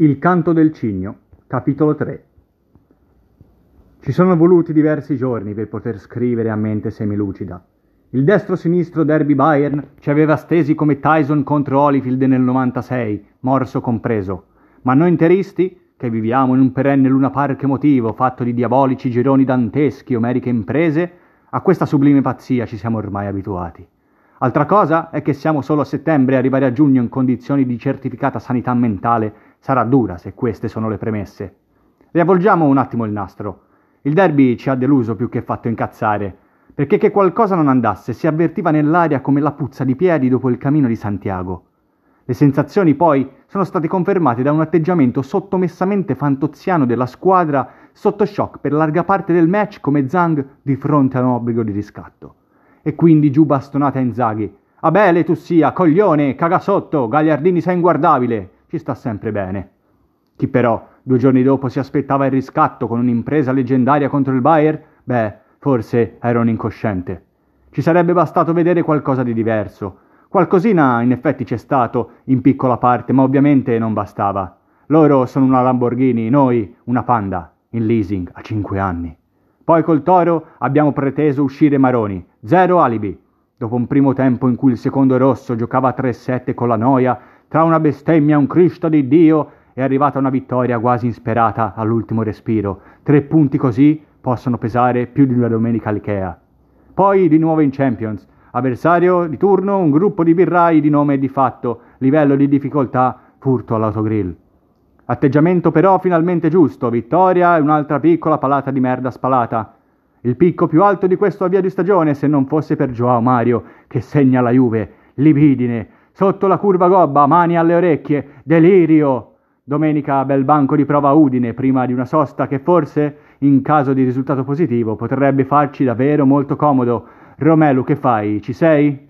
Il canto del cigno, capitolo 3 Ci sono voluti diversi giorni per poter scrivere a mente semilucida. Il destro-sinistro derby Bayern ci aveva stesi come Tyson contro Holyfield nel 96, morso compreso. Ma noi interisti, che viviamo in un perenne luna emotivo fatto di diabolici gironi danteschi omeriche imprese, a questa sublime pazzia ci siamo ormai abituati. Altra cosa è che siamo solo a settembre e arrivare a giugno in condizioni di certificata sanità mentale sarà dura se queste sono le premesse. Riavvolgiamo un attimo il nastro. Il derby ci ha deluso più che fatto incazzare, perché che qualcosa non andasse si avvertiva nell'aria come la puzza di piedi dopo il cammino di Santiago. Le sensazioni poi sono state confermate da un atteggiamento sottomessamente fantoziano della squadra sotto shock per larga parte del match come Zhang di fronte a un obbligo di riscatto e quindi giù bastonate a Inzaghi. Abele tu sia, coglione, caga sotto, Gagliardini sei inguardabile, ci sta sempre bene. Chi però due giorni dopo si aspettava il riscatto con un'impresa leggendaria contro il Bayer, beh, forse era un incosciente. Ci sarebbe bastato vedere qualcosa di diverso. Qualcosina in effetti c'è stato, in piccola parte, ma ovviamente non bastava. Loro sono una Lamborghini, noi una Panda, in leasing a cinque anni. Poi col Toro abbiamo preteso uscire Maroni. Zero alibi. Dopo un primo tempo in cui il secondo rosso giocava a 3-7 con la noia, tra una bestemmia e un Cristo di Dio, è arrivata una vittoria quasi insperata all'ultimo respiro. Tre punti così possono pesare più di una domenica all'Ikea. Poi di nuovo in Champions. Avversario di turno un gruppo di birrai di nome e di fatto, livello di difficoltà, furto all'autogrill. Atteggiamento però finalmente giusto, vittoria e un'altra piccola palata di merda spalata. Il picco più alto di questo avvio di stagione se non fosse per Joao Mario, che segna la Juve, libidine, sotto la curva gobba, mani alle orecchie, delirio. Domenica bel banco di prova Udine prima di una sosta che forse, in caso di risultato positivo, potrebbe farci davvero molto comodo. Romelu, che fai? Ci sei?